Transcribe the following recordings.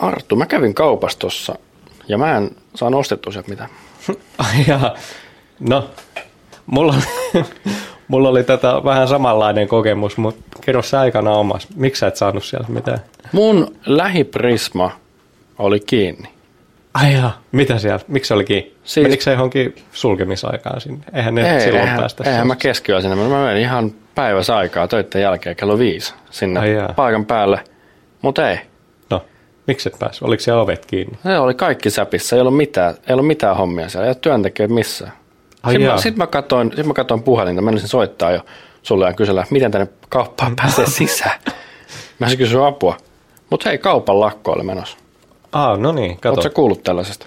Arttu, mä kävin kaupastossa ja mä en saa ostettua sieltä mitään. Ai jaa. No, mulla oli, mulla oli tätä vähän samanlainen kokemus, mutta kerro sä aikana omas. Miksi sä et saanut sieltä mitään? Mun lähiprisma oli kiinni. Ai jaa. Mitä siellä? Miksi se oli kiinni? Siis-. Menikö se johonkin sulkemisaikaan sinne? Eihän ne Ei, silloin eihän, päästä. eihän mä keskiyöllä sinne. Mä menin ihan päivässä aikaa töiden jälkeen kello viisi sinne Ai jaa. paikan päälle. Mutta ei. Miksi et päässyt? Oliko siellä ovet kiinni? Se oli kaikki säpissä, ei ollut mitään, ei ollut mitään hommia siellä, ei ole työntekijöitä missään. Ai Sitten jaa. mä, sit mä, katsoin, sit mä katsoin puhelinta, mä menisin soittaa jo sulle ja kysellä, miten tänne kauppaan pääsee sisään. Mä olisin kysyä apua. Mutta hei, kaupan lakkoille menossa. Ah, no niin, kato. Oletko kuullut tällaisesta?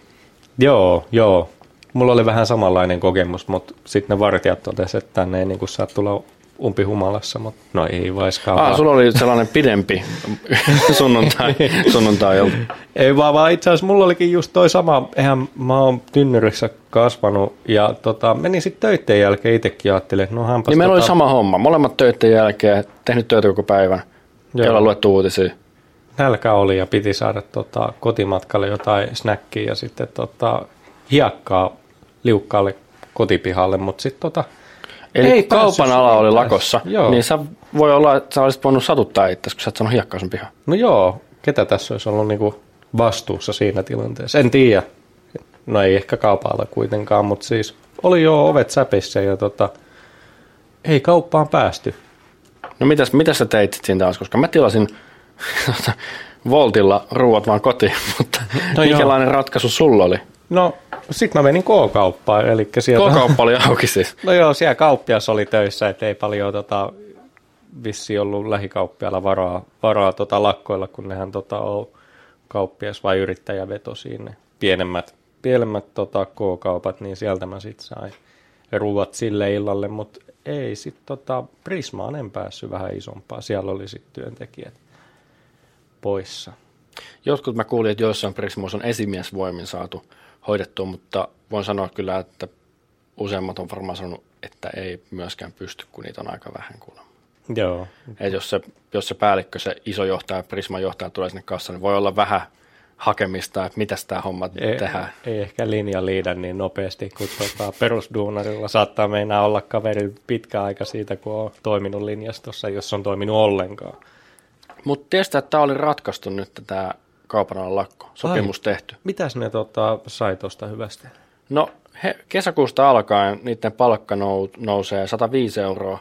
Joo, joo. Mulla oli vähän samanlainen kokemus, mutta sitten ne vartijat totesivat, että tänne ei niin saa tulla umpihumalassa, mutta no ei vaiskaan. Ah, vaan. sulla oli sellainen pidempi sunnuntai, sunnuntai ilta. Ei vaan, vaan itse asiassa mulla olikin just toi sama, eihän mä oon tynnyrissä kasvanut ja tota, menin sitten töiden jälkeen itsekin ajattelin, että no hänpäs Niin meillä tota, oli sama homma. Molemmat töiden jälkeen, tehnyt töitä koko päivän. Joo. Jolla luettu uutisia. nälkä oli ja piti saada tota, kotimatkalle jotain snäkkiä ja sitten tota, hiekkaa liukkaalle kotipihalle, mutta sitten tota, Eli Ei kaupan ala oli lakossa, Joo. niin sä voi olla, että sä olisit voinut satuttaa itse, kun sä et sanonut hiekkaa sun pihaan. no joo, ketä tässä olisi ollut niinku vastuussa siinä tilanteessa, en tiedä. No ei ehkä kaupalla kuitenkaan, mutta siis oli jo ovet säpissä ja tota, ei kauppaan päästy. No mitäs, mitäs sä teit siinä taas, koska mä tilasin Voltilla ruuat vaan kotiin, mutta No no joo. ratkaisu sulla oli? No sitten mä menin K-kauppaan, eli sieltä... K-kauppa oli auki siis. No joo, siellä kauppias oli töissä, että ei paljon tota, vissi ollut lähikauppialla varaa, varaa tota, lakkoilla, kun nehän tota, on kauppias vai yrittäjäveto siinä. Pienemmät, pienemmät tota, K-kaupat, niin sieltä mä sitten sain ruuat sille illalle, mutta ei sitten tota, Prismaan en päässyt vähän isompaa. Siellä oli sitten työntekijät poissa. Jotkut mä kuulin, että joissain Prismoissa on esimiesvoimin saatu hoidettua, mutta voin sanoa kyllä, että useimmat on varmaan sanonut, että ei myöskään pysty, kun niitä on aika vähän kuulemma. Joo. Et jos, se, jos se päällikkö, se iso johtaja, Prisman johtaja tulee sinne kassaan, niin voi olla vähän hakemista, että mitäs tämä homma Ei, tehdään. ei ehkä linja liidä niin nopeasti kuin tota, perusduunarilla. Saattaa meinaa olla kaveri pitkä aika siitä, kun on toiminut linjastossa, jos on toiminut ollenkaan. Mutta tiedätkö, että tämä oli ratkaistu nyt tämä kaupan alan lakko, sopimus Ai. tehty. Mitäs ne tota, sai tuosta hyvästä? No he, kesäkuusta alkaen niiden palkka nou, nousee 105 euroa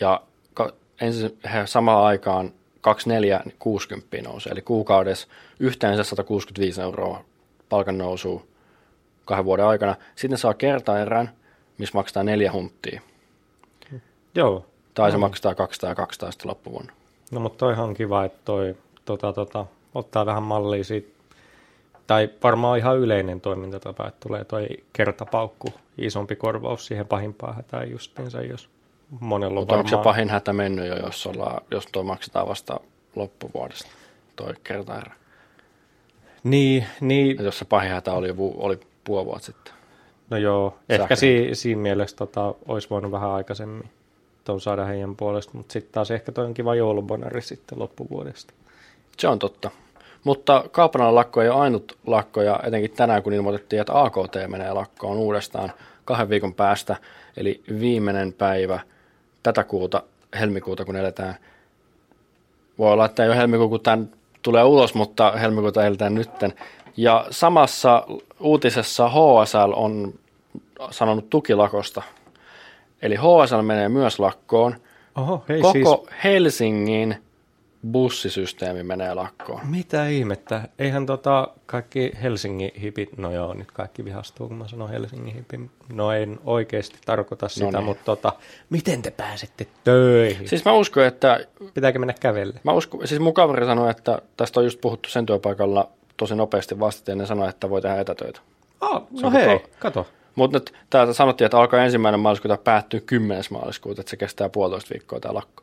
ja ka, ensin he samaan aikaan 24 60 nousee, eli kuukaudessa yhteensä 165 euroa palkan nousuu kahden vuoden aikana. Sitten saa kertaerän, missä maksetaan neljä hunttia, Joo. tai se maksaa 200 ja 200 sitten loppuvuonna. No mutta toihan on kiva, että toi tota, tota, ottaa vähän mallia siitä, tai varmaan ihan yleinen toimintatapa, että tulee toi kertapaukku, isompi korvaus siihen pahimpaan hätään justiinsa, jos monella on Mutta onko se varmaan... pahin hätä mennyt jo, jos, ollaan, jos tuo maksetaan vasta loppuvuodesta, toi kertaerä? Niin, niin, Et jos se pahin hätä oli, oli puoli vuotta sitten. No joo, ehkä Sähkö. si, siinä mielessä tota, olisi voinut vähän aikaisemmin tuon saada heidän puolesta, mutta sitten taas ehkä toi on kiva joulubonari sitten loppuvuodesta. Se on totta. Mutta kaupan lakko ei ole ainut lakko, ja etenkin tänään, kun ilmoitettiin, että AKT menee lakkoon uudestaan kahden viikon päästä, eli viimeinen päivä tätä kuuta, helmikuuta, kun eletään. Voi olla, että ei ole helmikuu, kun tämän tulee ulos, mutta helmikuuta eletään nytten. Ja samassa uutisessa HSL on sanonut tukilakosta. Eli HSL menee myös lakkoon. Oho, hei Koko siis, Helsingin bussisysteemi menee lakkoon. mitä ihmettä, eihän tota kaikki Helsingin hipit, no joo, nyt kaikki vihastuu, kun mä sanon Helsingin hipin, no en oikeasti tarkoita sitä, niin. mutta tota, miten te pääsette töihin? Siis, mä uskon, että, Pitääkö mennä kävelle? mä uskon, siis mun kaveri sanoi, että tästä on just puhuttu sen työpaikalla tosi nopeasti vasta, ja ne sanoi, että voi tehdä etätöitä. Se no hei, koko- kato. Mutta nyt täältä sanottiin, että alkaa ensimmäinen maaliskuuta päättyy 10. maaliskuuta, että se kestää puolitoista viikkoa tämä lakko.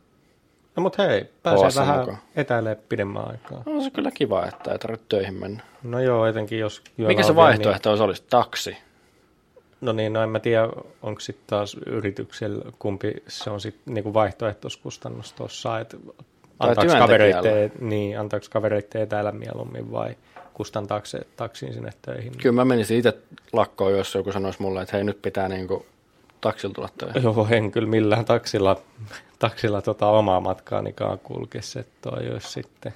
No mut hei, pääsee vähän mukaan. etäilee pidemmän aikaa. No, se on kyllä kiva, että ei tarvitse töihin mennä. No joo, etenkin jos Mikä se vielä vaihtoehto olisi? olisi? Taksi. Niin, no niin, no en mä tiedä, onko sitten taas yrityksellä, kumpi se on sitten niinku vaihtoehtoiskustannus tuossa, että antaako kavereitten, niin, antaako kavereitten etäällä mieluummin vai kustantaako se taksiin sinne töihin? Kyllä mä menisin itse lakkoon, jos joku sanoisi mulle, että hei nyt pitää niinku taksilla tulla töihin. Joo, en kyllä millään taksilla, taksilla tota omaa matkaanikaan kulkisi, että olisi sitten,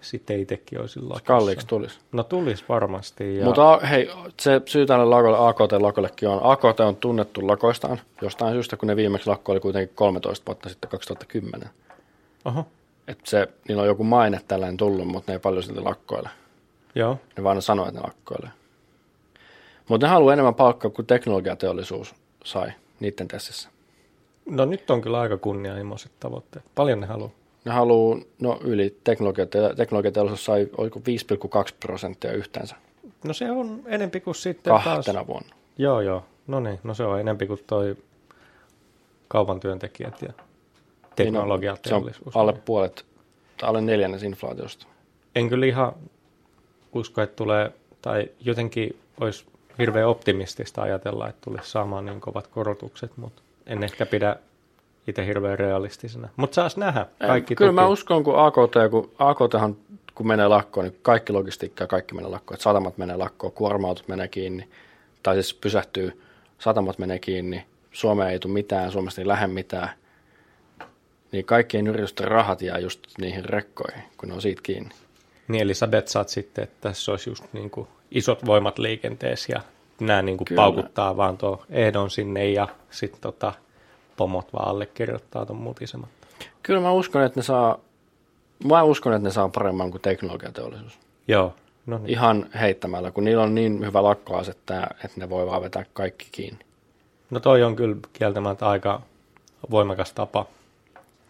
sitten itsekin olisin lakossa. Kalliiksi tulisi. No tulisi varmasti. Ja... Mutta hei, se syy tälle lakolle, AKT-lakollekin on, AKT on tunnettu lakoistaan jostain syystä, kun ne viimeksi lakko oli kuitenkin 13 vuotta sitten 2010. Oho, Että se, niillä on joku maine tällainen tullut, mutta ne ei paljon silti lakkoile. joo. Ne vaan sanoo, että ne lakkoilee. Mutta ne haluaa enemmän palkkaa kuin teknologiateollisuus sai niiden tessissä. No nyt on kyllä aika kunnianhimoiset tavoitteet. Paljon ne haluaa. Ne haluaa, no yli teknologiate- teknologiateollisuus sai oliko 5,2 prosenttia yhteensä No se on enempi kuin sitten taas. kahtena vuonna. Joo, joo. No niin, no se on enempi kuin toi kaupan työntekijät ja Niin Se on teknologiateollisuus. alle puolet, tai alle neljännes inflaatiosta. En kyllä ihan usko, että tulee, tai jotenkin olisi hirveän optimistista ajatella, että tulisi saamaan niin kovat korotukset, mutta en ehkä pidä itse hirveän realistisena. Mutta saas nähdä. Kaikki Kyllä toki. mä uskon, kun AKT, kun AKThan, kun menee lakkoon, niin kaikki logistiikka ja kaikki menee lakkoon. Että satamat menee lakkoon, kuorma-autot menee kiinni, tai siis pysähtyy, satamat menee kiinni, Suomeen ei tule mitään, Suomesta ei lähde mitään. Niin kaikkien yritysten rahat jää just niihin rekkoihin, kun ne on siitä kiinni. Niin, eli sä betsaat sitten, että tässä olisi just niin kuin isot voimat liikenteessä ja nämä niin kuin Kyllä. paukuttaa vaan tuo ehdon sinne ja sitten tota, pomot vaan allekirjoittaa tuon mutisemat. Kyllä mä uskon, että ne saa, mä uskon, että ne saa paremman kuin teknologiateollisuus. Joo, no niin. Ihan heittämällä, kun niillä on niin hyvä lakkoase, että, että ne voi vaan vetää kaikki kiinni. No toi on kyllä kieltämättä aika voimakas tapa,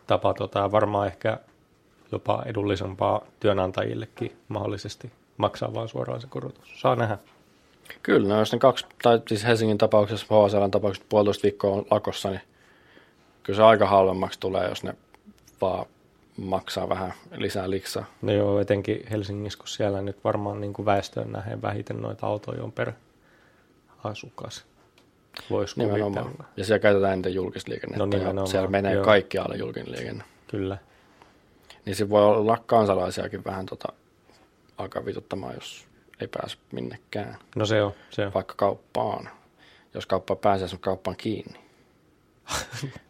tapa tota, varmaan ehkä jopa edullisempaa työnantajillekin mahdollisesti maksaa vaan suoraan se korotus. Saa nähdä. Kyllä, no jos ne kaksi, tai siis Helsingin tapauksessa, HSLn tapauksessa puolitoista viikkoa on lakossa, niin kyllä se aika halvemmaksi tulee, jos ne vaan maksaa vähän lisää liksaa. No joo, etenkin Helsingissä, kun siellä nyt varmaan niin kuin väestöön nähden vähiten noita autoja on per asukas. Voisi kuvitella. Ja siellä käytetään eniten julkista liikennettä. No ja Siellä menee joo. kaikkialle julkinen liikenne. Kyllä. Niin se voi olla kansalaisiakin vähän tota, alkaa vituttamaan, jos ei pääse minnekään, No se on, se on. vaikka kauppaan. Jos kauppa pääsee, sun kauppaan kiinni.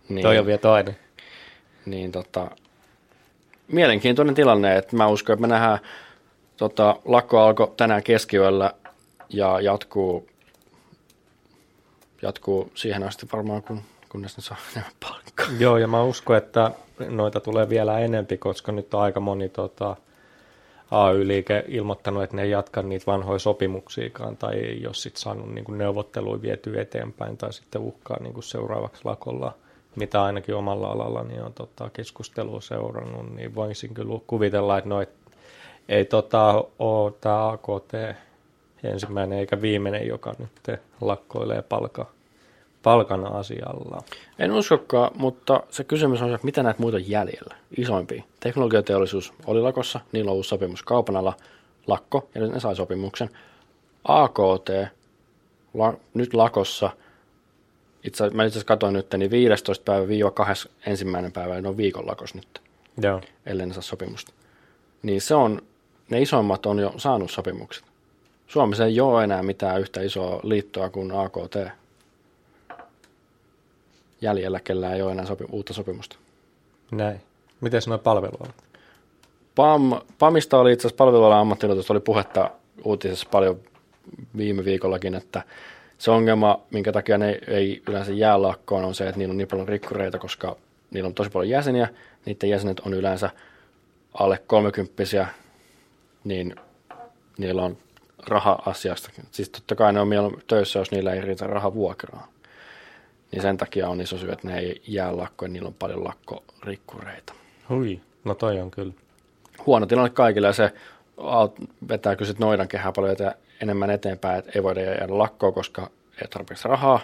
niin, Toi on vielä toinen. niin tota, mielenkiintoinen tilanne, että mä uskon, että me nähdään, tota, lakko alkoi tänään keskiyöllä ja jatkuu, jatkuu siihen asti varmaan, kun, kunnes ne saa enemmän palkkaa. Joo, ja mä uskon, että noita tulee vielä enempi, koska nyt on aika moni tota, AY-liike ilmoittanut, että ne ei jatka niitä vanhoja sopimuksiakaan, tai ei ole sit saanut niin neuvotteluja vietyä eteenpäin, tai sitten uhkaa niin seuraavaksi lakolla, mitä ainakin omalla alallani on tota, keskustelua seurannut, niin voisin kyllä kuvitella, että noit, ei tota, ole tämä AKT ensimmäinen eikä viimeinen, joka nyt lakkoilee palkan, palkan asialla. En uskokaan, mutta se kysymys on se, että mitä näitä muita jäljellä, isoimpia. Teknologiateollisuus oli lakossa, niillä on uusi sopimus kaupan ala, lakko, ja nyt ne sai sopimuksen. AKT, la, nyt lakossa, itse, mä itse asiassa katsoin nyt, niin 15. päivä viiva 2. ensimmäinen päivä, ne on viikon lakossa nyt, Joo. ellei ne saa sopimusta. Niin se on, ne isoimmat on jo saanut sopimukset. Suomessa ei ole enää mitään yhtä isoa liittoa kuin AKT. Jäljellä, kellä ei ole enää sopi, uutta sopimusta. Näin. Miten nuo palvelualat? PAM, PAMista oli itse asiassa palvelualan ammattiliitosta oli puhetta uutisessa paljon viime viikollakin, että se ongelma, minkä takia ne ei yleensä jää lakkoon, on se, että niillä on niin paljon rikkureita, koska niillä on tosi paljon jäseniä, niiden jäsenet on yleensä alle 30 niin niillä on raha-asiasta. Siis totta kai ne on mieluummin töissä, jos niillä ei riitä raha vuokraa. Niin sen takia on iso syy, että ne ei jää lakkoon, niillä on paljon lakkorikkureita. Hui, no toi on kyllä. huono tilanne kaikille ja se vetää kyllä noidan kehää paljon etä, enemmän eteenpäin, että ei voida jäädä lakkoon, koska ei tarpeeksi rahaa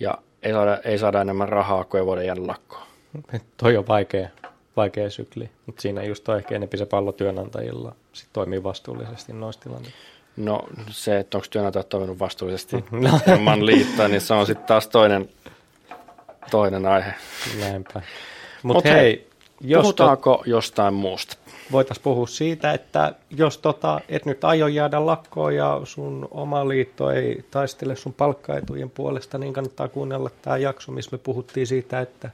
ja ei saada, ei saada enemmän rahaa, kun ei voida jäädä lakkoon. Toi on vaikea, vaikea sykli, mutta siinä just on ehkä enempi se pallo työnantajilla sit toimii vastuullisesti noissa tilanteissa. No se, että onko työnantajat toiminut vastuullisesti No. ilman liittoa, niin se on sitten taas toinen, toinen aihe. Näinpä. Mut Mutta hei, jos Puhutaanko jostain muusta? voitaisiin puhua siitä, että jos tota, et nyt aio jäädä lakkoon ja sun oma liitto ei taistele sun palkkaetujen puolesta, niin kannattaa kuunnella tämä jakso, missä me puhuttiin siitä, että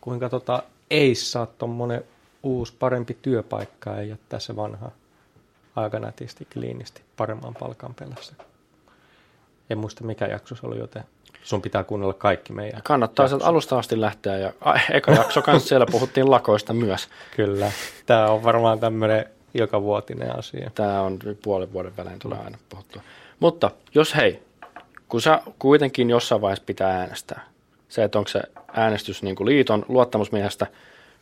kuinka tota, ei saa tuommoinen uusi parempi työpaikka ja jättää se vanha aika nätisti, kliinisti, paremman palkan pelässä. En muista mikä jakso se oli, joten sun pitää kuunnella kaikki meidän. Kannattaa sieltä alusta asti lähteä. Ja, a, eka jakso kanssa siellä puhuttiin lakoista myös. Kyllä. Tämä on varmaan tämmöinen joka vuotinen asia. Tämä on puolen vuoden välein tulee aina puhuttua. Mutta jos hei, kun sä kuitenkin jossain vaiheessa pitää äänestää, se, että onko se äänestys niin kuin liiton luottamusmiehestä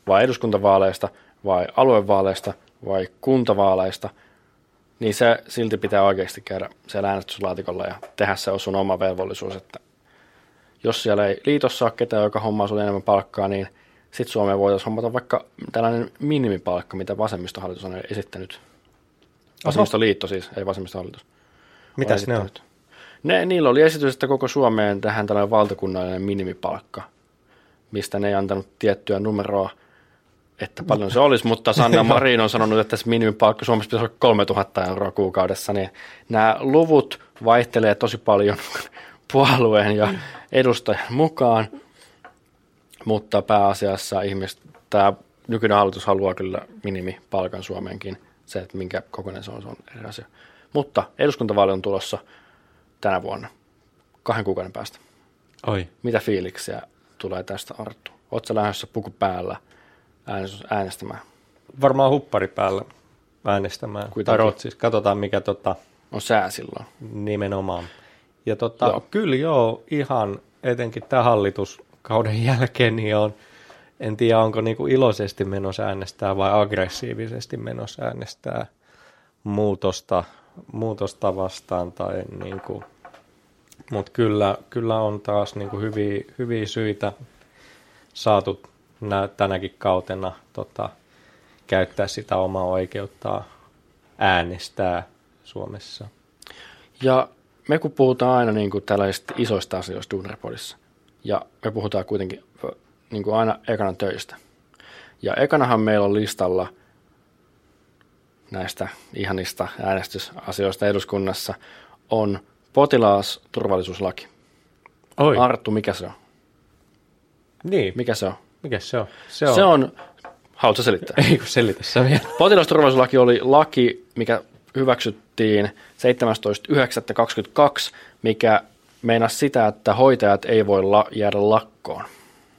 vai eduskuntavaaleista vai aluevaaleista vai kuntavaaleista, niin se silti pitää oikeasti käydä siellä äänestyslaatikolla ja tehdä se on sun oma velvollisuus, että jos siellä ei liitossa ole ketään, joka hommaa sulle enemmän palkkaa, niin sitten Suomeen voitaisiin hommata vaikka tällainen minimipalkka, mitä vasemmistohallitus on esittänyt. Vasemmistoliitto siis, ei vasemmistohallitus. Mitäs ne on? Ne, niillä oli esitys, että koko Suomeen tähän tällainen valtakunnallinen minimipalkka, mistä ne ei antanut tiettyä numeroa, että paljon se olisi, mutta Sanna Marin on sanonut, että se minimipalkka Suomessa pitäisi olla 3000 euroa kuukaudessa, niin nämä luvut vaihtelee tosi paljon puolueen ja edustajan mukaan, mutta pääasiassa ihmiset, tämä nykyinen hallitus haluaa kyllä minimipalkan Suomeenkin, se, että minkä kokoinen se on, se on eri asia. Mutta eduskuntavaali on tulossa tänä vuonna, kahden kuukauden päästä. Oi. Mitä fiiliksiä tulee tästä Arttu? Oletko lähdössä puku päällä äänestys- äänestämään? Varmaan huppari päällä äänestämään. Kuitenkin. Tai Ruotsis. Katsotaan mikä tota, On sää silloin. nimenomaan. Ja tota, Joo. kyllä joo, ihan etenkin tämän hallituskauden jälkeen, niin on, en tiedä onko niinku iloisesti menossa äänestää vai aggressiivisesti menossa äänestää muutosta, muutosta vastaan. Tai niinku, Mutta kyllä, kyllä on taas niinku hyviä, hyviä syitä saatu tänäkin kautena tota, käyttää sitä omaa oikeuttaa äänestää Suomessa. Ja me kun puhutaan aina niin kuin tällaisista isoista asioista Dunerpodissa, ja me puhutaan kuitenkin niin kuin aina ekana töistä. Ja ekanahan meillä on listalla näistä ihanista äänestysasioista eduskunnassa on potilasturvallisuuslaki. Oi, Arttu, mikä se on? niin, Mikä se on? Mikä se on? Se on, se on haluatko selittää? Ei kun selitä sä vielä. Potilasturvallisuuslaki oli laki, mikä hyväksyttiin 17.9.22, mikä meinasi sitä, että hoitajat ei voi la- jäädä lakkoon.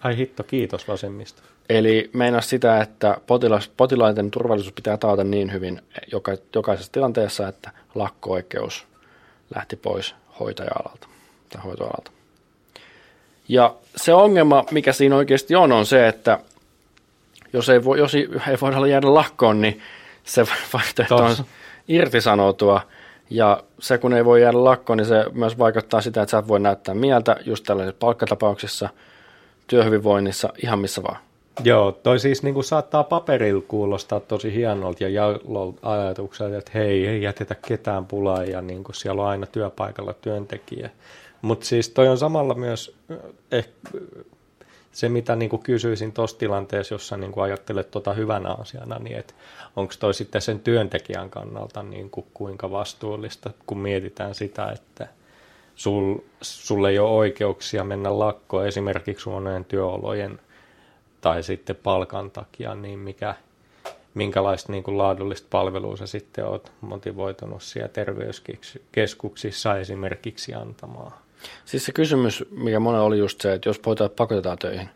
Ai hitto, kiitos vasemmista. Eli meinasi sitä, että potilas, potilaiden turvallisuus pitää taata niin hyvin joka, jokaisessa tilanteessa, että lakko-oikeus lähti pois hoitaja-alalta tai hoitoalalta. Ja se ongelma, mikä siinä oikeasti on, on se, että jos ei, voi, jos ei ei voida jäädä lakkoon, niin se vaihtoehto on irtisanoutua. Ja se, kun ei voi jäädä lakkoon, niin se myös vaikuttaa sitä, että sä et voi näyttää mieltä just tällaisissa palkkatapauksissa, työhyvinvoinnissa, ihan missä vaan. Joo, toi siis niin kuin saattaa paperilla kuulostaa tosi hienolta ja jallolta ajatukselta, että hei, ei jätetä ketään pulaa ja niin kuin siellä on aina työpaikalla työntekijä. Mutta siis toi on samalla myös eh, se, mitä niin kuin kysyisin tuossa tilanteessa, jossa niin kuin ajattelet tota hyvänä asiana, niin että onko toi sitten sen työntekijän kannalta niin kuin kuinka vastuullista, kun mietitään sitä, että sul, sulle ei ole oikeuksia mennä lakkoon esimerkiksi huonojen työolojen tai sitten palkan takia, niin mikä, minkälaista niin kuin laadullista palvelua sä sitten oot motivoitunut siellä terveyskeskuksissa esimerkiksi antamaan. Siis se kysymys, mikä monella oli just se, että jos potilaat pakotetaan töihin,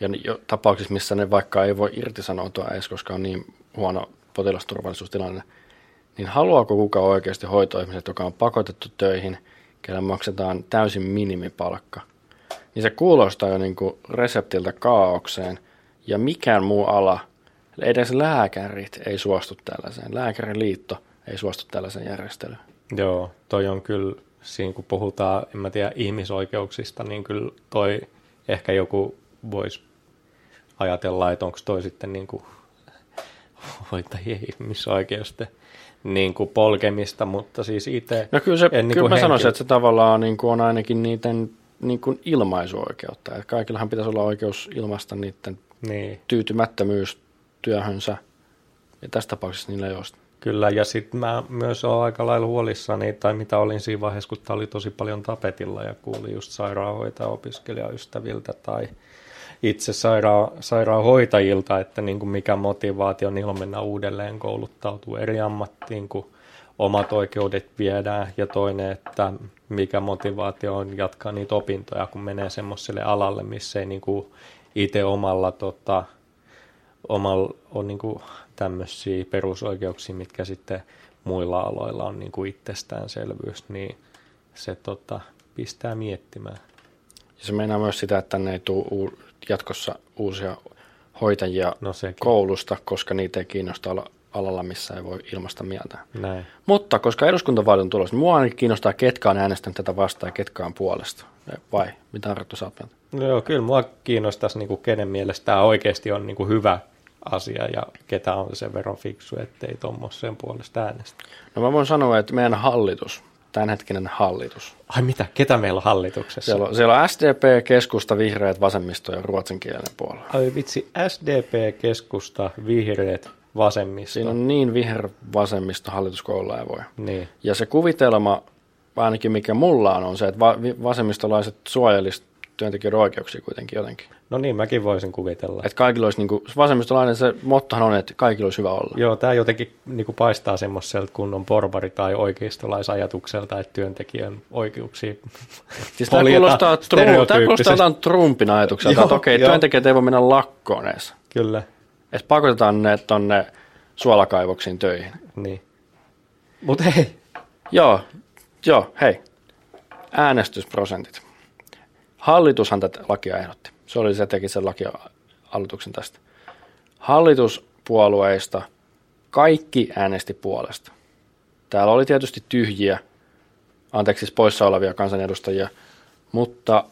ja jo tapauksissa, missä ne vaikka ei voi irtisanoutua edes, koska on niin huono potilasturvallisuustilanne, niin haluaako kuka oikeasti hoitoihmiset, joka on pakotettu töihin, kelle maksetaan täysin minimipalkka, niin se kuulostaa jo niin kuin reseptiltä kaaukseen, ja mikään muu ala, edes lääkärit ei suostu tällaiseen, lääkäriliitto ei suostu tällaiseen järjestelyyn. Joo, toi on kyllä, siinä kun puhutaan, en mä tiedä, ihmisoikeuksista, niin kyllä toi ehkä joku voisi ajatella, että onko toi sitten niin kuin hoitajien ihmisoikeusten niin kuin polkemista, mutta siis itse No kyllä, se, en niin kyllä mä sanoisin, että se tavallaan niin kuin on ainakin niiden niin kuin ilmaisuoikeutta. Että kaikillahan pitäisi olla oikeus ilmaista niiden Niin, tyytymättömyys työhönsä. Ja tässä tapauksessa niillä ei ole sitä. Kyllä. Ja sitten mä myös olen aika lailla huolissani, tai mitä olin siinä vaiheessa, kun tämä oli tosi paljon tapetilla ja kuulin just sairaanhoitaja opiskelijaystäviltä tai itse saira- sairaanhoitajilta, että niin kuin mikä motivaatio niillä on mennä uudelleen kouluttautua eri ammattiin, kun omat oikeudet viedään, ja toinen, että mikä motivaatio on jatkaa niitä opintoja, kun menee semmoiselle alalle, missä ei niin kuin itse omalla, tota, omalla on niin kuin tämmöisiä perusoikeuksia, mitkä sitten muilla aloilla on niin kuin itsestäänselvyys, niin se tota, pistää miettimään. Ja se meinaa myös sitä, että tänne ei tule jatkossa uusia hoitajia No sekin. koulusta, koska niitä ei kiinnosta olla alalla, missä ei voi ilmaista mieltä. Näin. Mutta koska eduskuntavaalit on tulossa, niin mua ainakin kiinnostaa, ketkä on äänestänyt tätä vastaan ja ketkä on puolesta. Vai mitä Arttu sä oot mieltä? No joo, kyllä mua kiinnostaisi, niin kuin kenen mielestä tämä oikeasti on niin kuin hyvä asia ja ketä on sen verran fiksu, ettei tuommoisen puolesta äänestä. No mä voin sanoa, että meidän hallitus, tämänhetkinen hallitus, Ai mitä, ketä meillä on hallituksessa? siellä on, siellä on SDP, keskusta, vihreät, vasemmisto ja ruotsinkielinen puolue. Ai vitsi, SDP, keskusta, vihreät, vasemmisto. Siinä on niin viher vasemmisto hallitus kuin olla ei voi. Niin, Ja se kuvitelma, ainakin mikä mulla on, on se, että va- vasemmistolaiset suojelisivat työntekijöiden oikeuksia kuitenkin jotenkin. no niin, mäkin voisin kuvitella. Että kaikilla olisi, niin kuin, vasemmistolainen se mottohan on, että kaikilla olisi hyvä olla. Joo, tämä jotenkin niin kuin paistaa semmoiselta kunnon porvari- tai oikeistolaisajatukselta, että työntekijän oikeuksia Siis tämä kuulostaa, tru- tämä kuulostaa Trumpin ajatukselta, Joo, että okei, joo. työntekijät ei voi mennä lakkoon edes. Kyllä, Että pakotetaan ne tonne suolakaivoksiin töihin. niin. Mutta hei, Joo, joo, hei. Äänestysprosentit. Hallitushan tätä lakia ehdotti. Se oli se, teki sen lakialoituksen tästä. Hallituspuolueista kaikki äänesti puolesta. Täällä oli tietysti tyhjiä, anteeksi siis poissa olevia kansanedustajia, mutta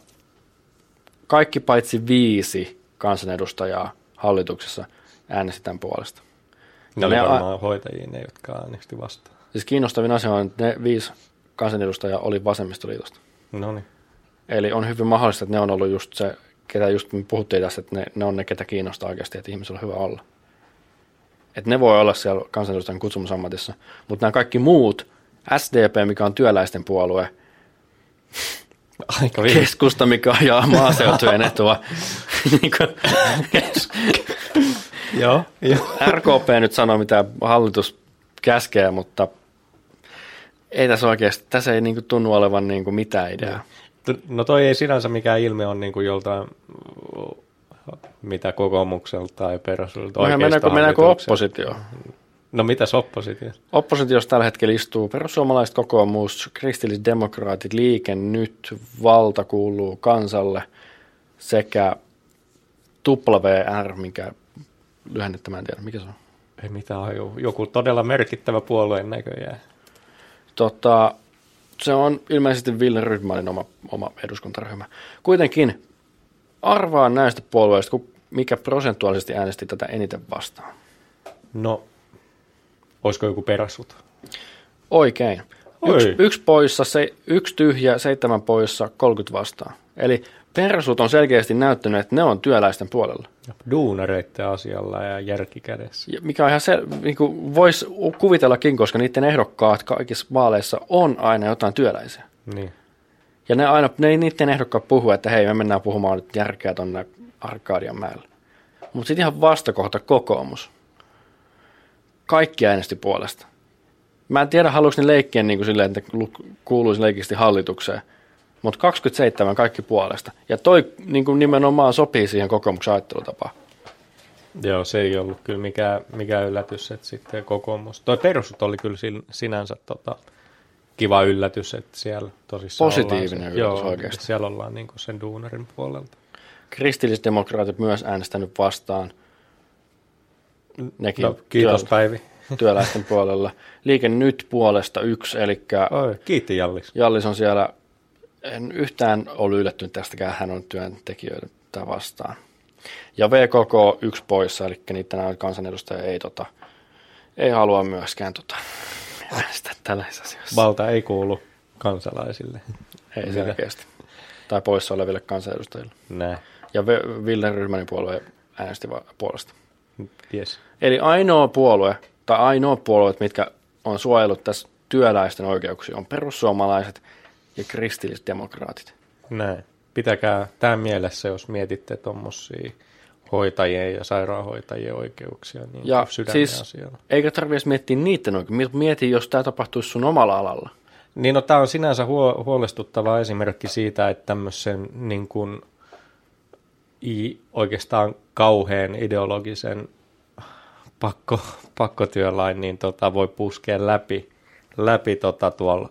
kaikki paitsi viisi kansanedustajaa hallituksessa äänesti tämän puolesta. ne oli Ne a- varmaan hoitajia ne, jotka äänesti vastaan. Siis kiinnostavin asia on, että ne viisi kansanedustajaa oli vasemmistoliitosta. No niin, Eli on hyvin mahdollista, että ne on ollut just se, ketä just me puhuttiin tässä, että ne, ne on ne, ketä kiinnostaa oikeasti, että ihmisellä on hyvä olla. Että ne voi olla siellä kansanedustajan kutsumusammatissa, mutta nämä kaikki muut, SDP, mikä on työläisten puolue, aika keskusta, mikä ajaa maaseutujen etua, niin kuin Joo, joo. RKP nyt sanoo, mitä hallitus käskee, mutta ei tässä oikeasti, tässä ei niin kuin tunnu olevan niin kuin mitään ideaa. No toi ei sinänsä mikään ilme on niin kuin joltain mitä kokoomukselta tai perussuojelta Mennään, mennäänkö, mennäänkö oppositioon? No mitäs oppositio? Oppositiossa tällä hetkellä istuu perussuomalaiset, kokoomus, kristillisdemokraatit, liike nyt, valta kuuluu kansalle sekä WR, mikä lyhennettä mä en tiedä, mikä se on. Ei mitään. Joku todella merkittävä puolueen näköjään. Tota, se on ilmeisesti Ville Rydmanin oma, oma eduskuntaryhmä. Kuitenkin arvaa näistä puolueista, mikä prosentuaalisesti äänesti tätä eniten vastaan. No, olisiko joku peräsut? Oikein. Oi. Yksi, yksi poissa, se, yksi tyhjä, seitsemän poissa, 30 vastaan. Eli persut on selkeästi näyttänyt, että ne on työläisten puolella. Duunareitten asialla ja järki kädessä. Ja mikä on ihan se, niin kuin voisi kuvitellakin, koska niiden ehdokkaat kaikissa vaaleissa on aina jotain työläisiä. Niin. Ja ne aina, ne niiden ehdokkaat puhu, että hei, me mennään puhumaan nyt järkeä tonne Arkadian mäelle. Mutta sitten ihan vastakohta kokoomus. Kaikki äänesti puolesta. Mä en tiedä, haluaisi ne leikkiä niin kuin silleen, että lu- kuuluisi leikisti hallitukseen. Mutta 27 kaikki puolesta. Ja toi niin kuin nimenomaan sopii siihen kokoomuksen ajattelutapaan. Joo, se ei ollut kyllä mikään, mikään yllätys, että sitten kokoomus. Toi perusut oli kyllä sin- sinänsä tota, kiva yllätys, että siellä tosissaan Positiivinen ollaan yllätys joo, oikeasti. siellä ollaan niin sen duunarin puolelta. Kristillisdemokraatit myös äänestänyt vastaan. Nekin No, kiitos työ- Päivi. työläisten puolella. Liike nyt puolesta yksi, eli Oi, kiitti Jallis. Jallis on siellä, en yhtään ollut yllättynyt tästäkään, hän on työntekijöitä vastaan. Ja VKK yksi poissa, eli niitä nämä kansanedustajia ei, tota, ei halua myöskään tota, äänestää tällaisissa asioissa. Valta ei kuulu kansalaisille. ei selkeästi. Tai poissa oleville kansanedustajille. Näin. Ja V- Ville Rydmanin puolue äänesti va- puolesta. Yes. Eli ainoa puolue, tai ainoa puolueet, mitkä on suojellut tässä työläisten oikeuksia, on perussuomalaiset ja kristillisdemokraatit. Näin. Pitäkää tämä mielessä, jos mietitte tuommoisia hoitajien ja sairaanhoitajien oikeuksia niin Ja siis, asiana. eikä tarvitse miettiä niiden oikein. Mieti, jos tämä tapahtuisi sun omalla alalla. Niin no, tämä on sinänsä huo- huolestuttava esimerkki siitä, että tämmöisen niin kuin, i, oikeastaan kauhean ideologisen pakko, pakkotyölain niin tota, voi puskea läpi, läpi tota, tuolla,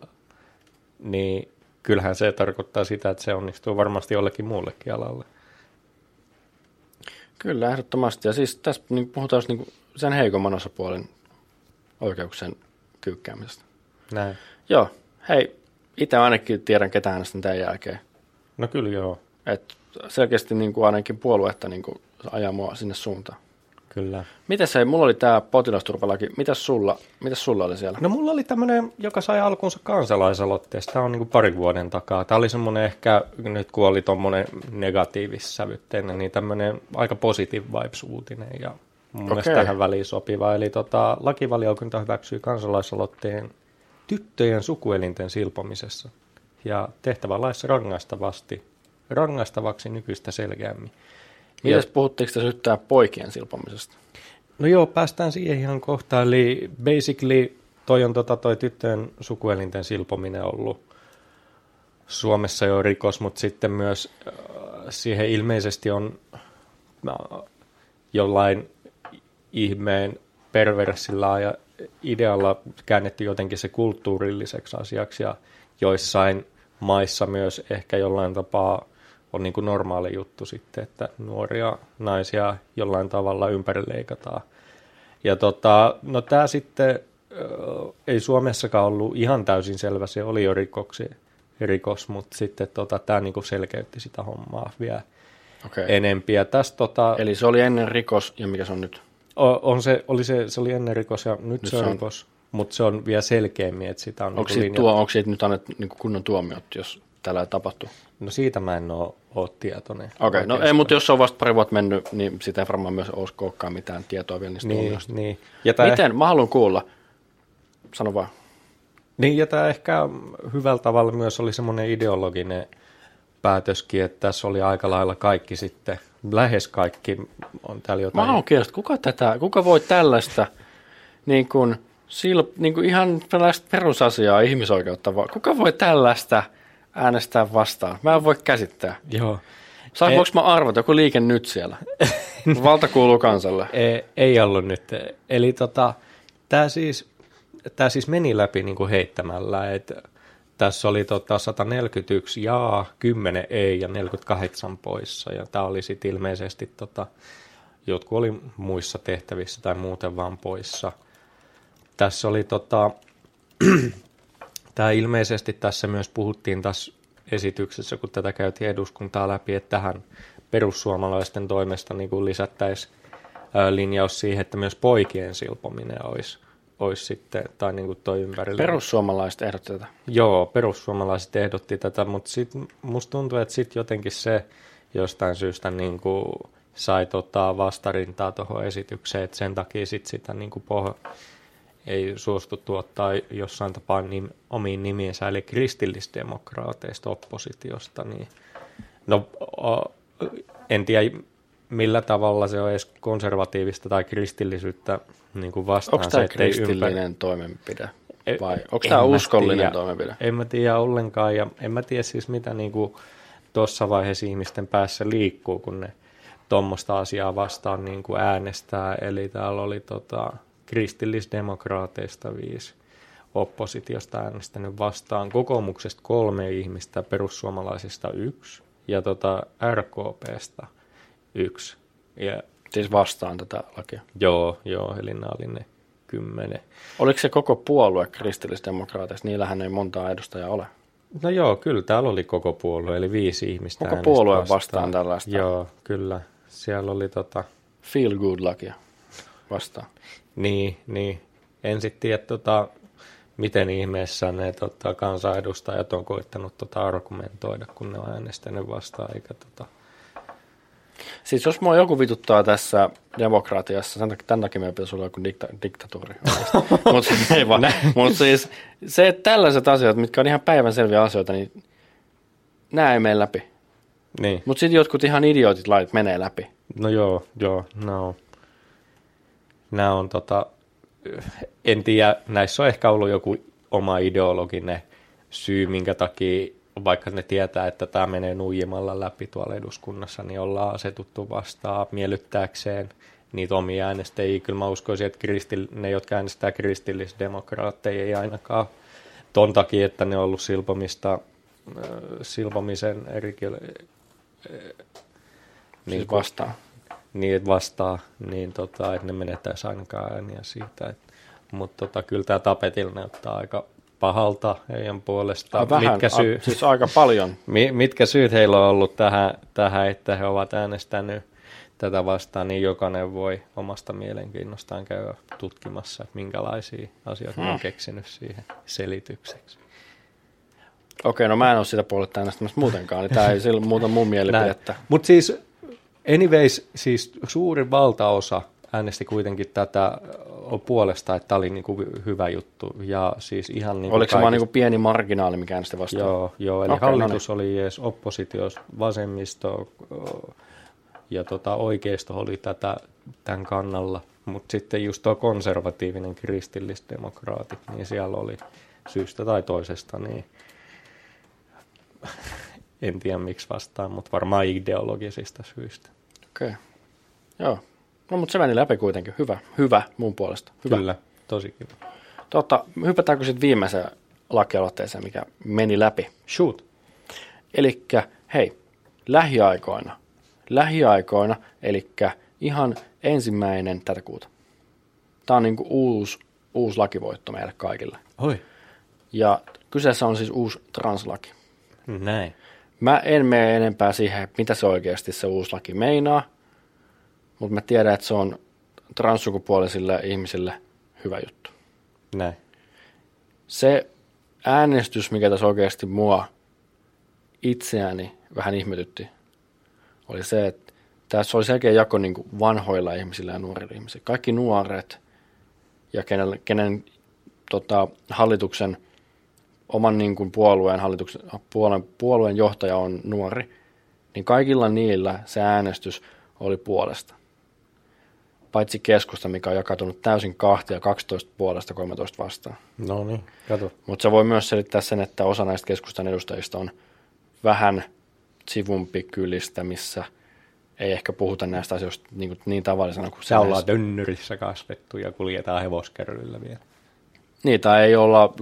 niin kyllähän se tarkoittaa sitä, että se onnistuu varmasti jollekin muullekin alalle. Kyllä, ehdottomasti. Ja siis tässä niin puhutaan just niin sen heikomman osapuolen oikeuksien kyykkäämisestä. Näin. Joo, hei, itse ainakin tiedän, ketä äänestän tämän jälkeen. No kyllä joo, Et selkeästi niin kuin ainakin puoluetta niin kuin ajaa mua sinne suuntaan. Kyllä. Mites se, mulla oli tämä potilasturvalaki, mitäs sulla, mitäs sulla oli siellä? No mulla oli tämmöinen, joka sai alkunsa kansalaisaloitteesta. Tämä on niin pari vuoden takaa. Tämä oli semmoinen ehkä, nyt kun oli tuommoinen negatiivissävytteinen, niin tämmöinen aika positive vibes-uutinen ja mun okay. mielestä tähän väliin sopiva. Eli tota, lakivaliokunta hyväksyi kansalaisaloitteen tyttöjen sukuelinten silpomisessa ja tehtävä laissa rangaistavasti, rangaistavaksi nykyistä selkeämmin. Mites puhuttiinko tässä nyt tää poikien silpomisesta? No joo, päästään siihen ihan kohta. Eli basically toi on tota, toi tyttöjen sukuelinten silpominen ollut Suomessa jo rikos, mutta sitten myös äh, siihen ilmeisesti on äh, jollain ihmeen perversillä ja idealla käännetty jotenkin se kulttuurilliseksi asiaksi ja joissain maissa myös ehkä jollain tapaa on niin kuin normaali juttu sitten, että nuoria naisia jollain tavalla ympärileikataan. Ja tota, no tämä sitten ei Suomessakaan ollut ihan täysin selvä, se oli jo rikoksi, rikos, mutta sitten tota, tämä niinku selkeytti sitä hommaa vielä. Okay. enempiä. Tässä tota, Eli se oli ennen rikos, ja mikä se on nyt? on se, oli se, se oli ennen rikos ja nyt, nyt se on rikos, mutta se on vielä selkeämmin, että sitä on Onko niinku tuo, onko siitä nyt annettu niin kunnon tuomiot, jos tällä tapahtuu? No siitä mä en ole, ole tietoinen. Okei, okay, no ei, mutta jos se on vasta pari vuotta mennyt, niin sitä ei varmaan myös olekaan mitään tietoa vielä niistä Niin, tuomioista. niin. Ja tää Miten? Mä haluan kuulla. Sano vaan. Niin, ja tämä ehkä hyvällä tavalla myös oli semmoinen ideologinen päätöskin, että tässä oli aika lailla kaikki sitten, lähes kaikki on täällä Mä jotain. haluan kiinnostaa, kuka, tätä, kuka voi tällaista niin kuin, sil, niin kuin ihan tällaista perusasiaa, ihmisoikeutta, kuka voi tällaista äänestää vastaan? Mä en voi käsittää. Joo. Saa, Ei- voinko mä arvata, joku liike nyt siellä? Valta kuuluu kansalle. Ei, ei ollut nyt. Eli tota, tämä siis, tää siis meni läpi niinku heittämällä, että tässä oli tota 141 jaa, 10 ei ja 48 poissa. Ja tämä oli sitten ilmeisesti, tota, jotkut oli muissa tehtävissä tai muuten vaan poissa. Tässä oli tota, tämä ilmeisesti tässä myös puhuttiin tässä esityksessä, kun tätä käytiin eduskuntaa läpi, että tähän perussuomalaisten toimesta niin kuin lisättäisiin linjaus siihen, että myös poikien silpominen olisi, olisi sitten, tai niin kuin toi ympärillä. Perussuomalaiset ehdotti tätä. Joo, perussuomalaiset ehdotti tätä, mutta sit musta tuntuu, että sitten jotenkin se jostain syystä niin kuin sai tota vastarintaa tuohon esitykseen, että sen takia sit sitä niin kuin poh- ei suostuttu ottaa jossain tapaa nim- omiin nimiinsä, eli kristillisdemokraateista oppositiosta, niin no en tiedä millä tavalla se on edes konservatiivista tai kristillisyyttä niin kuin vastaan. Onko tämä kristillinen toimenpide? Ei- Vai onko tämä mä uskollinen tiedä. toimenpide? En mä tiedä ollenkaan ja en mä tiedä siis mitä niinku tuossa vaiheessa ihmisten päässä liikkuu, kun ne tuommoista asiaa vastaan niin kuin äänestää. Eli täällä oli tota, kristillisdemokraateista viisi oppositiosta äänestänyt vastaan, kokoomuksesta kolme ihmistä, perussuomalaisista yksi ja tota RKPstä yksi. Ja, Siis vastaan tätä lakia. joo, joo, eli nämä oli ne kymmenen. Oliko se koko puolue kristillisdemokraateista? Niillähän ei montaa edustajaa ole. No joo, kyllä täällä oli koko puolue, eli viisi ihmistä Koko puolue vastaan tällaista. Joo, kyllä. Siellä oli tota, Feel good lakia vastaan. Niin, niin. En sitten tiedä, tota, miten ihmeessä ne tota, kansanedustajat on koittanut tota, argumentoida, kun ne on äänestänyt vastaan, eikä tota, Siis jos mua joku vituttaa tässä demokratiassa, sen takia, tämän takia meidän pitäisi olla joku dikta, diktatuuri. Mutta ei vaan. Mut siis se, että tällaiset asiat, mitkä on ihan päivänselviä asioita, niin nämä ei mene läpi. Niin. Mutta sitten jotkut ihan idiotit lait menee läpi. No joo, joo, no. Nämä on tota, en tiedä, näissä on ehkä ollut joku oma ideologinen syy, minkä takia vaikka ne tietää, että tämä menee nuijimalla läpi tuolla eduskunnassa, niin ollaan asetuttu vastaan miellyttääkseen niitä omia äänestäjiä. Kyllä mä uskoisin, että kristil, ne, jotka äänestää kristillisdemokraatteja, ei ainakaan ton takia, että ne on ollut silpomista, silpomisen eri niin siis vastaan. Niin, vastaa, niin tota, että ne menettäisi ainakaan ääniä siitä. Mutta tota, kyllä tämä tapetilla näyttää aika pahalta heidän puolestaan. Vähän, mitkä syy, a, siis aika paljon. mitkä syyt heillä on ollut tähän, tähän, että he ovat äänestäneet tätä vastaan, niin jokainen voi omasta mielenkiinnostaan käydä tutkimassa, että minkälaisia asioita hmm. on keksinyt siihen selitykseksi. Okei, no mä en ole sitä puolesta äänestämässä muutenkaan, niin tämä ei silloin muuta mun mielipidettä. Mutta siis, anyways, siis suuri valtaosa äänesti kuitenkin tätä puolesta, että tämä oli niin kuin hyvä juttu. Ja siis ihan niin kuin Oliko se vaan niin kuin pieni marginaali, mikä äänesti vastaan? Joo, joo eli okay, no hallitus no niin. oli edes oppositio, vasemmisto ja tota, oikeisto oli tätä, tämän kannalla. Mutta sitten just tuo konservatiivinen kristillisdemokraatit, niin siellä oli syystä tai toisesta, niin en tiedä miksi vastaan, mutta varmaan ideologisista syistä. Okei, okay. joo. No, mutta se meni läpi kuitenkin. Hyvä, hyvä mun puolesta. Hyvä. Kyllä, tosi kiva. Totta, hypätäänkö sitten viimeiseen lakialoitteeseen, mikä meni läpi? Shoot. Eli hei, lähiaikoina, lähiaikoina, eli ihan ensimmäinen tätä kuuta. Tämä on niinku uusi, uusi lakivoitto meille kaikille. Oi. Ja kyseessä on siis uusi translaki. Näin. Mä en mene enempää siihen, mitä se oikeasti se uusi laki meinaa, mutta mä tiedän, että se on transsukupuolisille ihmisille hyvä juttu. Näin. Se äänestys, mikä tässä oikeasti mua itseäni vähän ihmetytti, oli se, että tässä oli selkeä jako niin kuin vanhoilla ihmisillä ja nuorilla ihmisillä. Kaikki nuoret ja kenen, kenen tota, hallituksen, oman niin kuin puolueen, hallituksen, puolueen, puolueen johtaja on nuori, niin kaikilla niillä se äänestys oli puolesta paitsi keskusta, mikä on jakautunut täysin kahtia 12 puolesta 13 vastaan. No niin, kato. Mutta se voi myös selittää sen, että osa näistä keskustan edustajista on vähän sivumpi kylistä, missä ei ehkä puhuta näistä asioista niin, niin tavallisena kuin se. ollaan dönnyrissä kasvettu ja kuljetaan hevoskerryllä vielä. Niin, tai ei, olla,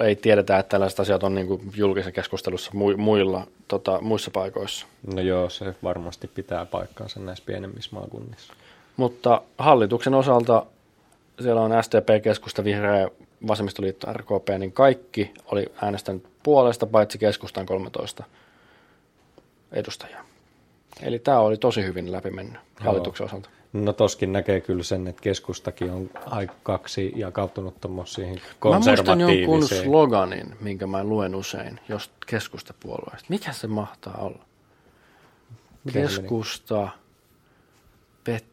ei tiedetä, että tällaiset asiat on niin kuin julkisessa keskustelussa muilla, tota, muissa paikoissa. No joo, se varmasti pitää paikkaansa näissä pienemmissä maakunnissa. Mutta hallituksen osalta siellä on SDP, keskusta, vihreä, vasemmistoliitto, RKP, niin kaikki oli äänestänyt puolesta, paitsi keskustan 13 edustajaa. Eli tämä oli tosi hyvin läpimennyt hallituksen osalta. No toskin näkee kyllä sen, että keskustakin on aika kaksi jakautunut tuommoisiin konservatiiviseen. Mä muistan jonkun sloganin, minkä mä luen usein, jos keskustapuolueesta. Mikä se mahtaa olla? Miten Keskusta pet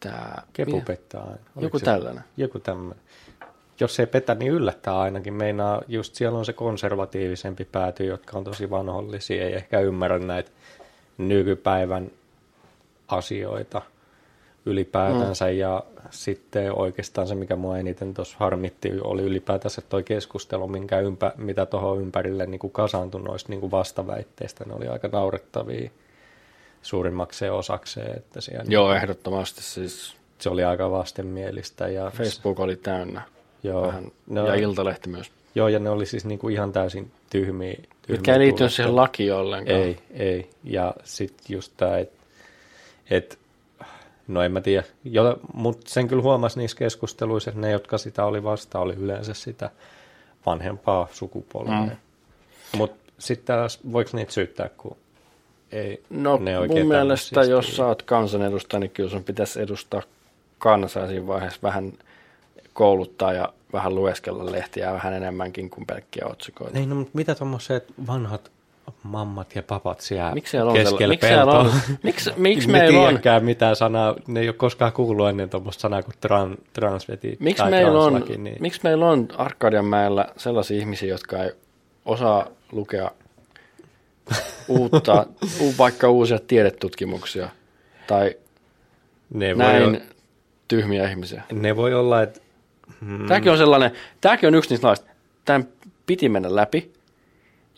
pettää. Kepu pettää aina. Oliko joku se, tällainen. Joku tämmöinen. Jos ei petä, niin yllättää ainakin. Meinaa, just siellä on se konservatiivisempi pääty, jotka on tosi vanhollisia, ei ehkä ymmärrä näitä nykypäivän asioita ylipäätänsä. Mm. Ja sitten oikeastaan se, mikä mua eniten tuossa harmitti, oli ylipäätänsä tuo keskustelu, minkä ympä, mitä tuohon ympärille niin kuin kasaantui noista niin kuin vastaväitteistä. Ne oli aika naurettavia suurimmakseen osakseen. Että siellä Joo, niin, ehdottomasti siis. Se oli aika vastenmielistä. Ja Facebook oli täynnä. Joo. Vähän, no, ja Iltalehti myös. Joo, ja ne oli siis niin kuin ihan täysin tyhmiä. tyhmiä Mitkä ei liittynyt siihen lakiin ollenkaan. Ei, ei. Ja sitten just tämä, että et, no en mä tiedä, mutta sen kyllä huomasi niissä keskusteluissa, että ne, jotka sitä oli vasta, oli yleensä sitä vanhempaa sukupolvea. Mm. Mutta sitten taas, voiko niitä syyttää, kun ei no, ne mun mielestä, jos sä oot kansanedustaja, niin kyllä sun pitäisi edustaa kansaa siinä vaiheessa vähän kouluttaa ja vähän lueskella lehtiä vähän enemmänkin kuin pelkkiä otsikoita. Ei, no, mutta mitä tuommoiset vanhat mammat ja papat siellä Miksi siellä on keskellä miksi on- peltoa. miksi- miksi meillä on- tiedäkään mitään sanaa, ne ei ole koskaan kuullut ennen tuommoista sanaa kuin tran, transveti Miksi tai meillä, on, niin miksi meillä on Arkadianmäellä sellaisia ihmisiä, jotka ei osaa lukea uutta, vaikka uusia tiedetutkimuksia tai ne, voi, näin olla, tyhmiä ihmisiä? ne voi olla, että mm, Tämäkin on sellainen, tämäkin on yksi niistä laista. Tämän piti mennä läpi,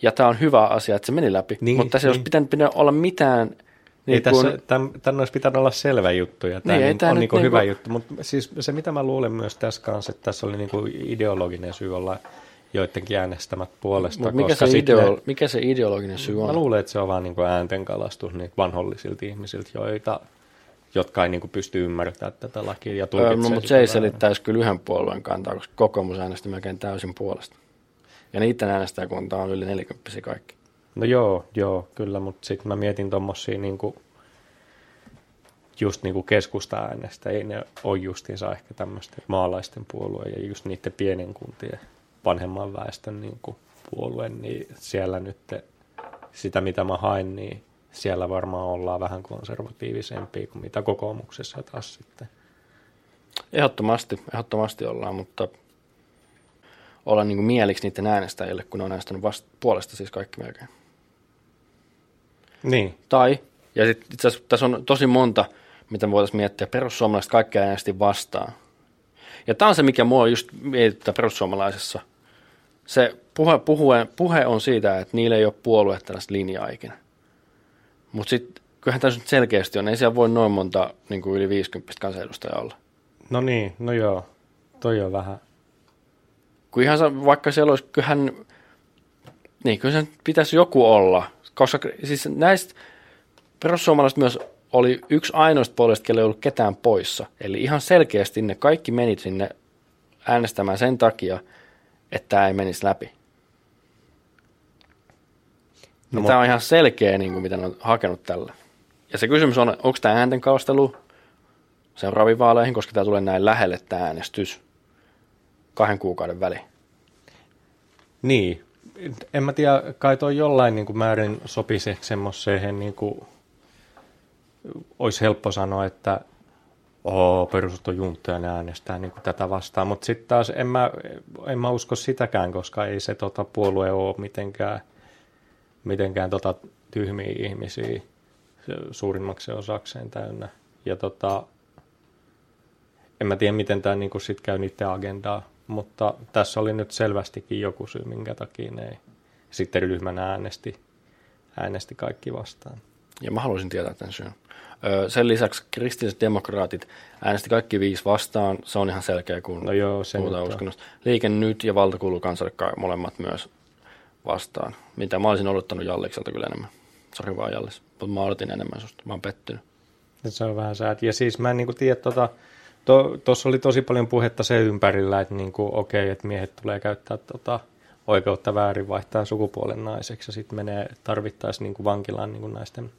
ja tämä on hyvä asia, että se meni läpi, Niin, mutta se ei olisi niin. pitänyt, pitänyt olla mitään... ei Niin tässä, kuin, tämän, tämän olisi pitänyt olla selvä juttu ja tämä Niin, niin, on niin kuin niinku- hyvä juttu, mutta siis se mitä mä luulen myös tässä kanssa, että tässä oli niin kuin ideologinen syy olla joidenkin äänestämät puolesta, mutta mikä, koska se ideo, mikä se ideologinen syy Mä on? luulen, että se on vaan niin äänten kalastus niin vanhollisilta ihmisiltä, joita, jotka ei niin kuin pysty ymmärtämään tätä lakia ja Öö, tulkitsee no, mutta se ei selittäisi kyllä yhden puolueen kantaa, koska kokoomus äänesti melkein täysin puolesta. Ja niiden äänestäjäkunta on yli 40 kaikki. No joo, joo, kyllä, mutta sitten mä mietin tuommoisia niin kuin, just niin kuin keskusta-äänestä, ei ne ole justiinsa ehkä tämmöisten maalaisten puolue ja just niiden pienen kuntien vanhemman väestön niin kuin puolue, niin siellä nyt sitä mitä mä hain, niin siellä varmaan ollaan vähän konservatiivisempia kuin mitä kokoomuksessa taas sitten. Ehdottomasti, ehdottomasti ollaan, mutta olla niin kuin mieliksi niiden äänestäjille, kun ne on äänestänyt vasta puolesta siis kaikki melkein. Niin, Tai, ja sitten itse asiassa tässä on tosi monta, mitä me voitaisiin miettiä, perussuomalaiset kaikki äänesti vastaan. Ja tämä on se, mikä mua just mietittää perussuomalaisessa. Se puhe, puhe, puhe on siitä, että niillä ei ole puolue tällaista linjaa ikinä. Mutta sitten kyllähän tässä nyt selkeästi on, ei siellä voi noin monta niin kuin yli 50 kansanedustajaa olla. no niin, no joo, toi on vähän, Kun ihan vaikka siellä olisi, kyllähän, niin kyllä sen pitäisi joku olla, koska siis näistä perussuomalaiset myös oli yksi ainoista puolesta, kelle ei ollut ketään poissa. Eli ihan selkeästi ne kaikki menit sinne äänestämään sen takia, että tämä ei menisi läpi. No, tämä on ihan selkeä, niin kuin mitä ne on hakenut tällä. Ja se kysymys on, onko tämä äänten kalastelu seuraaviin vaaleihin, koska tämä tulee näin lähelle tämä äänestys kahden kuukauden väliin. Niin. En mä tiedä, kai toi jollain niin kuin määrin sopisi semmoiseen, niin kuin, olisi helppo sanoa, että oo, ne äänestää niin kuin tätä vastaan, mutta sitten taas en mä, en mä usko sitäkään, koska ei se tota, puolue ole mitenkään, mitenkään tota, tyhmiä ihmisiä suurimmaksi osakseen täynnä. Ja tota, en mä tiedä, miten tämä niinku sit käy niiden agendaa, mutta tässä oli nyt selvästikin joku syy, minkä takia ne ei sitten ryhmänä äänesti, äänesti kaikki vastaan. Ja mä haluaisin tietää tämän syyn. Sen lisäksi kristilliset demokraatit äänesti kaikki viisi vastaan. Se on ihan selkeä, kun No joo, se puhutaan uskonnosta. Liike nyt ja valta kuuluu kansalle molemmat myös vastaan. Mitä mä olisin odottanut Jallikselta kyllä enemmän. Sori vaan Jallis, mutta mä odotin enemmän susta. Mä oon pettynyt. Se on vähän säät. Ja siis mä en niinku tiedä, tota, tuossa oli tosi paljon puhetta sen ympärillä, että niinku, okei, että miehet tulee käyttää tota, oikeutta väärin vaihtaa sukupuolen naiseksi ja sitten menee tarvittaisiin niinku vankilaan niinku naisten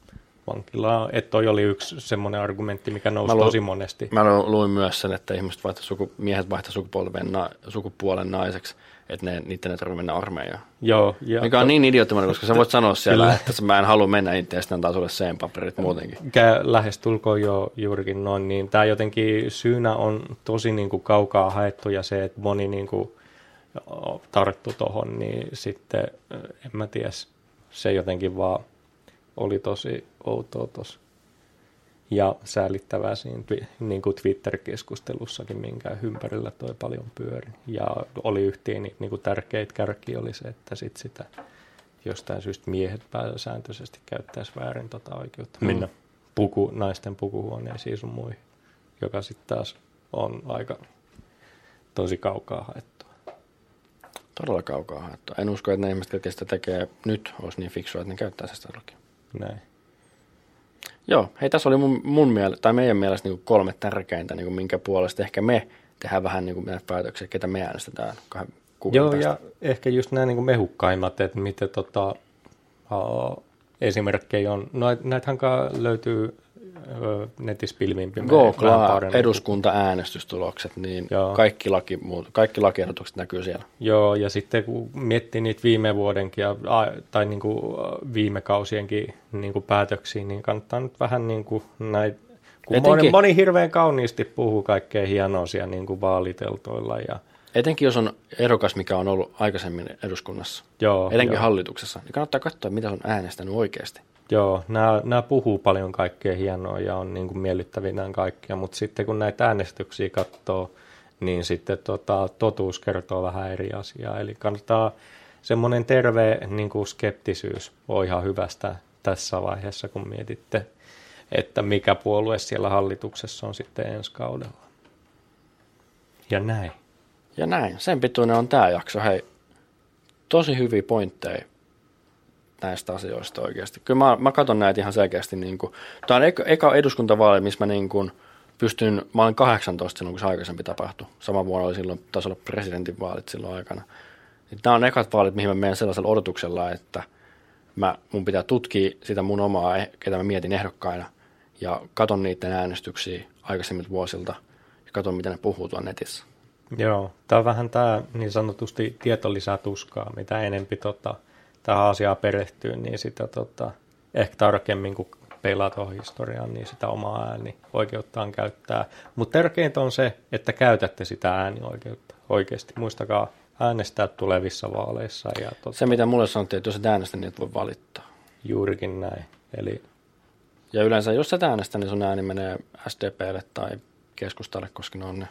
vankilaan. Että toi oli yksi semmoinen argumentti, mikä nousi Mä luulen- tosi monesti. Mä lu- luin myös sen, että ihmiset vaihtaa suku, miehet vaihtaa sukupuolen, na, sukupuolen naiseksi, että ne, niiden ei tarvitse mennä armeijaan. Joo, ja Mikä on niin idioottimainen, koska sä voit sanoa siellä, Kyllä. että mä en halua mennä itse ja sitten antaa sulle sen paperit muutenkin. mikä lähestulkoon jo juurikin noin, niin tämä jotenkin syynä on tosi niin kuin kaukaa haettu ja se, että moni niin kuin tarttu tohon, niin sitten en mä tiedä, se jotenkin vaan oli tosi outoa tossa. Ja säälittävää siinä niin kuin Twitter-keskustelussakin, minkä ympärillä toi paljon pyöri. Ja oli yhtiin niin, niin kuin tärkeitä kärkiä oli se, että sit sitä jostain syystä miehet pääsääntöisesti käyttäisi väärin tota oikeutta Mm. mennä puku, naisten pukuhuoneisiin sun muihin, joka sitten taas on aika tosi kaukaa haettua. Todella kaukaa haettua. En usko, että ne ihmiset, jotka sitä tekee nyt, olisi niin fiksua, että ne käyttää sitä lakia. Näin. Joo, hei tässä oli mun, mun mielestä, tai meidän mielestä niin kolme tärkeintä, niin minkä puolesta ehkä me tehdään vähän niin näitä päätöksiä, ketä me äänestetään kahden kuukauden Joo, päästä. ja ehkä just nämä niin mehukkaimmat, että miten tota, uh, esimerkkejä on. No, näitähän löytyy pilvimpi. Googlaa eduskunta-äänestystulokset, niin Joo. kaikki, laki, kaikki lakiehdotukset näkyy siellä. Joo, ja sitten kun miettii niitä viime vuodenkin ja, tai niin kuin viime kausienkin niin kuin päätöksiä, niin kannattaa nyt vähän niin kuin näitä kun moni, moni hirveän kauniisti puhuu kaikkea hienoa siellä niin kuin vaaliteltoilla ja Etenkin jos on ehdokas, mikä on ollut aikaisemmin eduskunnassa, joo, etenkin joo. hallituksessa, niin kannattaa katsoa, mitä on äänestänyt oikeasti. Joo, nämä, nämä puhuu paljon kaikkea hienoa ja on niin kuin miellyttävinään kaikkia, mutta sitten kun näitä äänestyksiä katsoo, niin sitten tota, totuus kertoo vähän eri asiaa. Eli kannattaa semmoinen terve niin kuin skeptisyys on ihan hyvästä tässä vaiheessa, kun mietitte, että mikä puolue siellä hallituksessa on sitten ensi kaudella. Ja näin. Ja näin. Sen pituinen on tämä jakso. Hei, tosi hyviä pointteja näistä asioista oikeasti. Kyllä mä, mä katson näitä ihan selkeästi. Niin kuin, tämä on eka, eka eduskuntavaali, missä mä niin kuin pystyn, mä olin 18 silloin, kun se aikaisempi tapahtui. Sama vuonna oli silloin, taisi olla presidentinvaalit silloin aikana. Niin nämä on ekat vaalit, mihin mä menen sellaisella odotuksella, että mä, mun pitää tutkia sitä mun omaa, ketä mä mietin ehdokkaina, ja katon niiden äänestyksiä aikaisemmilta vuosilta, ja katon, miten ne puhuu tuon netissä. Joo, tämä on vähän tämä niin sanotusti tieto lisää tuskaa, mitä enempi tota, tähän asiaan perehtyy, niin sitä tota, ehkä tarkemmin kun pelaa tuohon historiaan, niin sitä omaa ääni oikeuttaan käyttää. Mutta tärkeintä on se, että käytätte sitä äänioikeutta oikeasti. Muistakaa äänestää tulevissa vaaleissa. Ja tota, se, mitä mulle sanottiin, että jos et äänestä, niin et voi valittaa. Juurikin näin. Eli... Ja yleensä, jos et äänestä, niin sun ääni menee SDPlle tai keskustalle, koska ne on ne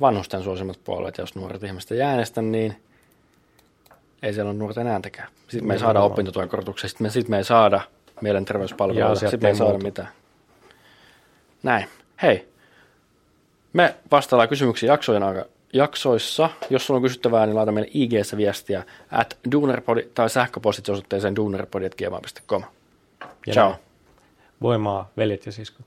vanhusten suosimmat puolueet, jos nuoret ihmiset ei äänestä, niin ei siellä ole nuorten ääntäkään. Sitten me ei saada opintotuen korotuksia, sitten me, sit me ei saada mielenterveyspalveluja, sitten me ei saada mitään. Näin. Hei, me vastaillaan kysymyksiin jaksojen aika, jaksoissa. Jos sulla on kysyttävää, niin laita meille ig viestiä at dunerpodi tai sähköpostitse osoitteeseen dunerpodi.gmail.com. Ciao. Voimaa, veljet ja siskot.